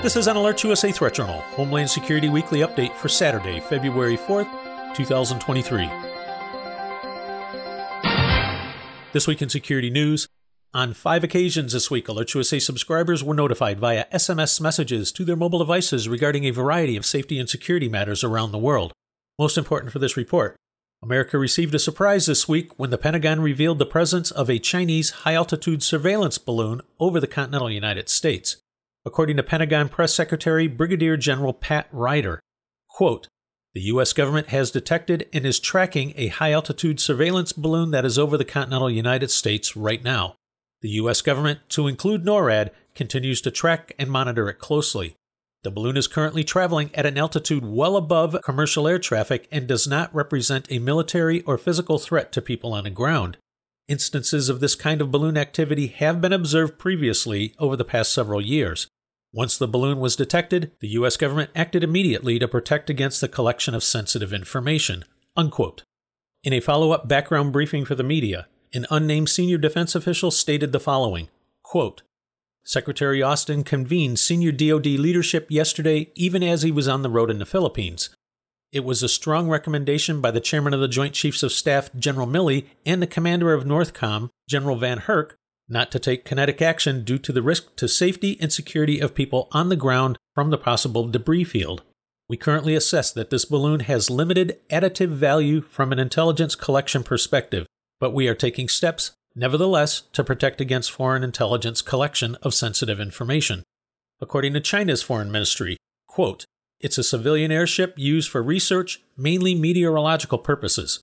This is an Alerts USA Threat Journal, Homeland Security Weekly Update for Saturday, February 4th, 2023. This week in security news, on five occasions this week, Alerts USA subscribers were notified via SMS messages to their mobile devices regarding a variety of safety and security matters around the world. Most important for this report, America received a surprise this week when the Pentagon revealed the presence of a Chinese high altitude surveillance balloon over the continental United States according to Pentagon Press Secretary Brigadier General Pat Ryder. Quote, the U.S. government has detected and is tracking a high altitude surveillance balloon that is over the continental United States right now. The U.S. government, to include NORAD, continues to track and monitor it closely. The balloon is currently traveling at an altitude well above commercial air traffic and does not represent a military or physical threat to people on the ground. Instances of this kind of balloon activity have been observed previously over the past several years. Once the balloon was detected, the U.S. government acted immediately to protect against the collection of sensitive information. Unquote. In a follow up background briefing for the media, an unnamed senior defense official stated the following quote, Secretary Austin convened senior DoD leadership yesterday, even as he was on the road in the Philippines. It was a strong recommendation by the chairman of the Joint Chiefs of Staff, General Milley, and the commander of NORTHCOM, General VanHerck, not to take kinetic action due to the risk to safety and security of people on the ground from the possible debris field. We currently assess that this balloon has limited additive value from an intelligence collection perspective, but we are taking steps, nevertheless, to protect against foreign intelligence collection of sensitive information. According to China's foreign ministry, quote, it's a civilian airship used for research, mainly meteorological purposes.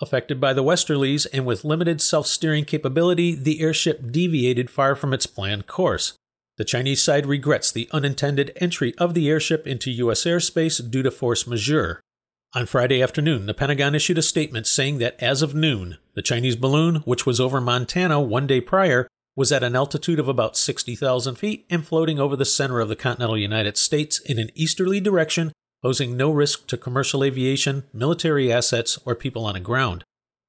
Affected by the westerlies and with limited self steering capability, the airship deviated far from its planned course. The Chinese side regrets the unintended entry of the airship into U.S. airspace due to force majeure. On Friday afternoon, the Pentagon issued a statement saying that as of noon, the Chinese balloon, which was over Montana one day prior, was at an altitude of about 60,000 feet and floating over the center of the continental United States in an easterly direction posing no risk to commercial aviation, military assets, or people on the ground.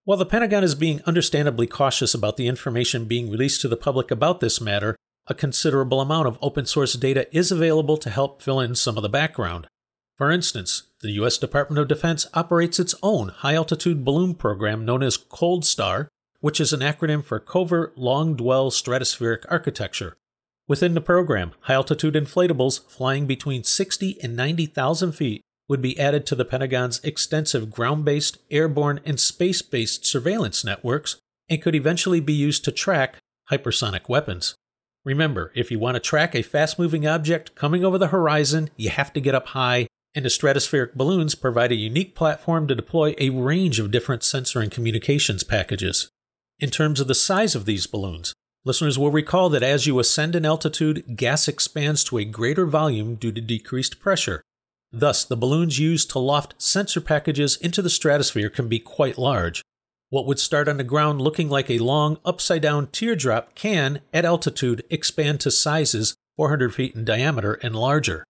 While the Pentagon is being understandably cautious about the information being released to the public about this matter, a considerable amount of open source data is available to help fill in some of the background. For instance, the U.S. Department of Defense operates its own high altitude balloon program known as Cold Star, which is an acronym for Covert Long Dwell Stratospheric Architecture. Within the program, high altitude inflatables flying between 60 and 90,000 feet would be added to the Pentagon's extensive ground based, airborne, and space based surveillance networks and could eventually be used to track hypersonic weapons. Remember, if you want to track a fast moving object coming over the horizon, you have to get up high, and the stratospheric balloons provide a unique platform to deploy a range of different sensor and communications packages. In terms of the size of these balloons, Listeners will recall that as you ascend in altitude, gas expands to a greater volume due to decreased pressure. Thus, the balloons used to loft sensor packages into the stratosphere can be quite large. What would start on the ground looking like a long, upside down teardrop can, at altitude, expand to sizes 400 feet in diameter and larger.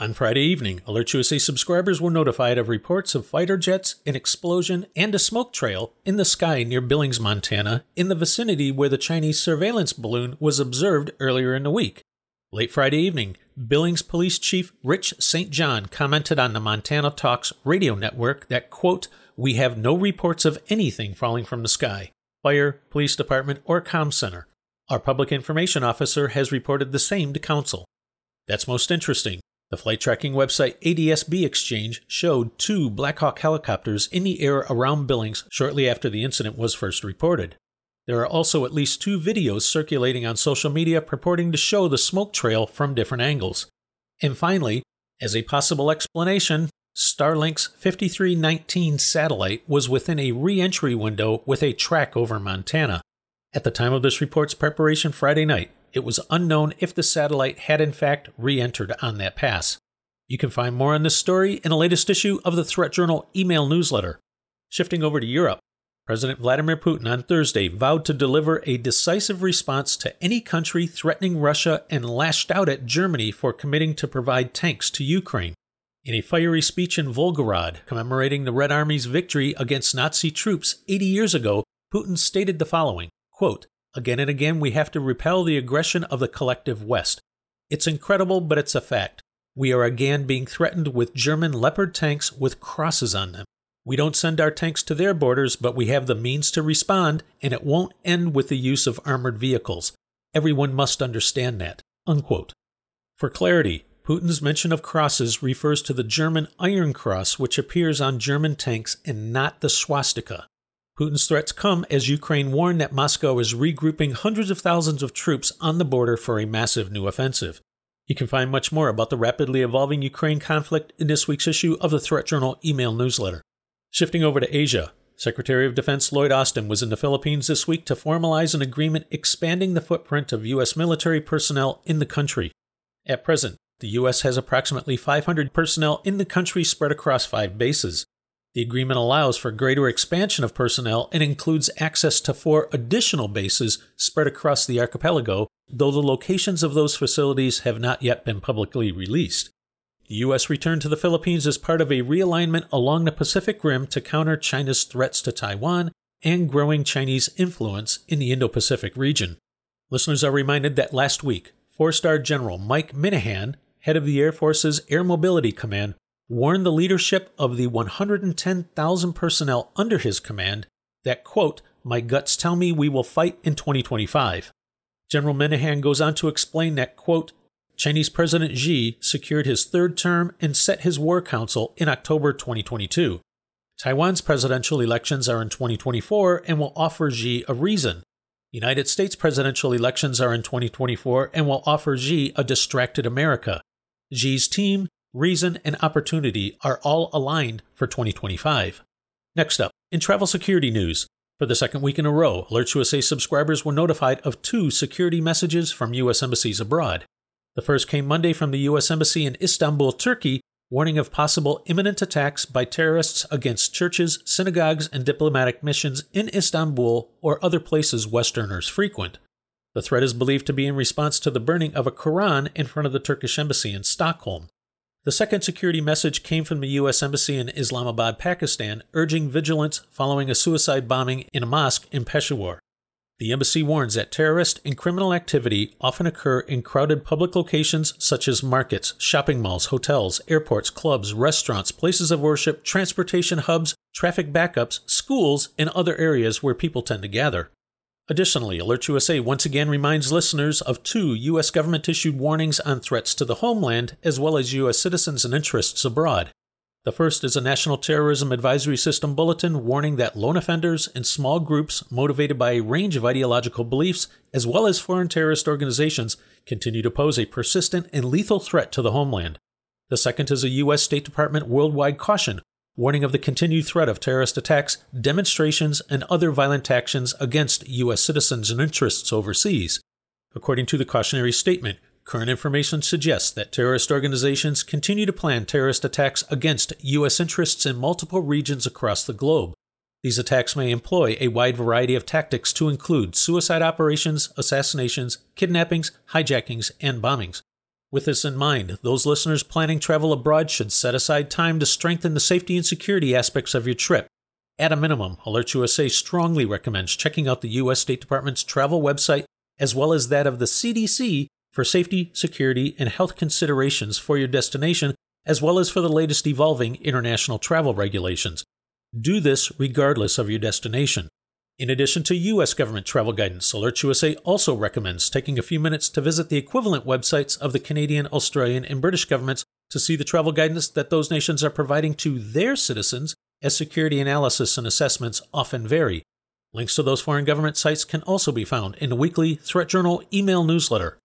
On Friday evening, Alerts USA subscribers were notified of reports of fighter jets, an explosion, and a smoke trail in the sky near Billings, Montana, in the vicinity where the Chinese surveillance balloon was observed earlier in the week. Late Friday evening, Billings Police Chief Rich St. John commented on the Montana Talks radio network that, quote, we have no reports of anything falling from the sky, fire, police department, or com center. Our public information officer has reported the same to council. That's most interesting. The flight tracking website ADSB Exchange showed two Black Hawk helicopters in the air around Billings shortly after the incident was first reported. There are also at least two videos circulating on social media purporting to show the smoke trail from different angles. And finally, as a possible explanation, Starlink's 5319 satellite was within a re entry window with a track over Montana. At the time of this report's preparation Friday night, it was unknown if the satellite had in fact re entered on that pass. You can find more on this story in the latest issue of the Threat Journal email newsletter. Shifting over to Europe, President Vladimir Putin on Thursday vowed to deliver a decisive response to any country threatening Russia and lashed out at Germany for committing to provide tanks to Ukraine. In a fiery speech in Volgograd commemorating the Red Army's victory against Nazi troops 80 years ago, Putin stated the following quote, Again and again, we have to repel the aggression of the collective West. It's incredible, but it's a fact. We are again being threatened with German Leopard tanks with crosses on them. We don't send our tanks to their borders, but we have the means to respond, and it won't end with the use of armored vehicles. Everyone must understand that. Unquote. For clarity, Putin's mention of crosses refers to the German Iron Cross, which appears on German tanks and not the swastika. Putin's threats come as Ukraine warned that Moscow is regrouping hundreds of thousands of troops on the border for a massive new offensive. You can find much more about the rapidly evolving Ukraine conflict in this week's issue of the Threat Journal email newsletter. Shifting over to Asia, Secretary of Defense Lloyd Austin was in the Philippines this week to formalize an agreement expanding the footprint of U.S. military personnel in the country. At present, the U.S. has approximately 500 personnel in the country spread across five bases. The agreement allows for greater expansion of personnel and includes access to four additional bases spread across the archipelago, though the locations of those facilities have not yet been publicly released. The U.S. returned to the Philippines as part of a realignment along the Pacific Rim to counter China's threats to Taiwan and growing Chinese influence in the Indo Pacific region. Listeners are reminded that last week, four star General Mike Minihan, head of the Air Force's Air Mobility Command, warned the leadership of the 110,000 personnel under his command that, quote, my guts tell me we will fight in 2025. General Minihan goes on to explain that, quote, Chinese President Xi secured his third term and set his war council in October 2022. Taiwan's presidential elections are in 2024 and will offer Xi a reason. United States presidential elections are in 2024 and will offer Xi a distracted America. Xi's team, reason, and opportunity are all aligned for 2025. Next up, in travel security news, for the second week in a row, Alerts USA subscribers were notified of two security messages from U.S. embassies abroad. The first came Monday from the U.S. Embassy in Istanbul, Turkey, warning of possible imminent attacks by terrorists against churches, synagogues, and diplomatic missions in Istanbul or other places Westerners frequent. The threat is believed to be in response to the burning of a Quran in front of the Turkish embassy in Stockholm. The second security message came from the U.S. Embassy in Islamabad, Pakistan, urging vigilance following a suicide bombing in a mosque in Peshawar. The embassy warns that terrorist and criminal activity often occur in crowded public locations such as markets, shopping malls, hotels, airports, clubs, restaurants, places of worship, transportation hubs, traffic backups, schools, and other areas where people tend to gather. Additionally, Alerts USA once again reminds listeners of two U.S. government issued warnings on threats to the homeland as well as U.S. citizens and interests abroad. The first is a National Terrorism Advisory System bulletin warning that lone offenders and small groups motivated by a range of ideological beliefs, as well as foreign terrorist organizations, continue to pose a persistent and lethal threat to the homeland. The second is a U.S. State Department worldwide caution warning of the continued threat of terrorist attacks, demonstrations, and other violent actions against U.S. citizens and interests overseas. According to the cautionary statement, current information suggests that terrorist organizations continue to plan terrorist attacks against U.S. interests in multiple regions across the globe. These attacks may employ a wide variety of tactics to include suicide operations, assassinations, kidnappings, hijackings, and bombings. With this in mind, those listeners planning travel abroad should set aside time to strengthen the safety and security aspects of your trip. At a minimum, Alerts USA strongly recommends checking out the U.S. State Department's travel website as well as that of the CDC for safety, security, and health considerations for your destination, as well as for the latest evolving international travel regulations. Do this regardless of your destination. In addition to U.S. government travel guidance, Alerts USA also recommends taking a few minutes to visit the equivalent websites of the Canadian, Australian, and British governments to see the travel guidance that those nations are providing to their citizens, as security analysis and assessments often vary. Links to those foreign government sites can also be found in the weekly Threat Journal email newsletter.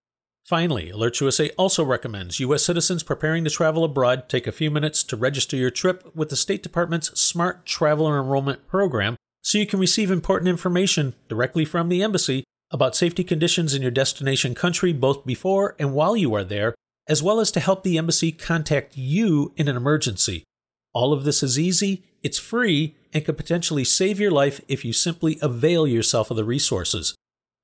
Finally, Alerts USA also recommends U.S. citizens preparing to travel abroad take a few minutes to register your trip with the State Department's Smart Traveler Enrollment Program so you can receive important information directly from the embassy about safety conditions in your destination country both before and while you are there, as well as to help the embassy contact you in an emergency. All of this is easy, it's free, and could potentially save your life if you simply avail yourself of the resources.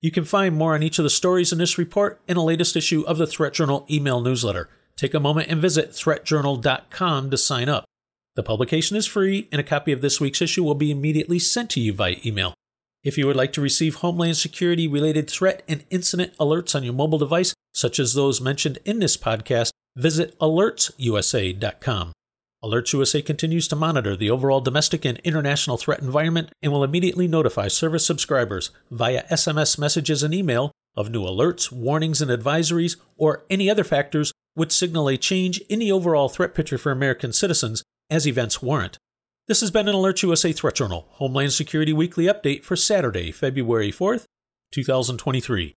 You can find more on each of the stories in this report in the latest issue of the Threat Journal email newsletter. Take a moment and visit threatjournal.com to sign up. The publication is free, and a copy of this week's issue will be immediately sent to you via email. If you would like to receive Homeland Security related threat and incident alerts on your mobile device, such as those mentioned in this podcast, visit alertsusa.com. Alerts USA continues to monitor the overall domestic and international threat environment and will immediately notify service subscribers via SMS messages and email of new alerts, warnings, and advisories, or any other factors which signal a change in the overall threat picture for American citizens as events warrant. This has been an Alerts USA Threat Journal Homeland Security Weekly Update for Saturday, February 4th, 2023.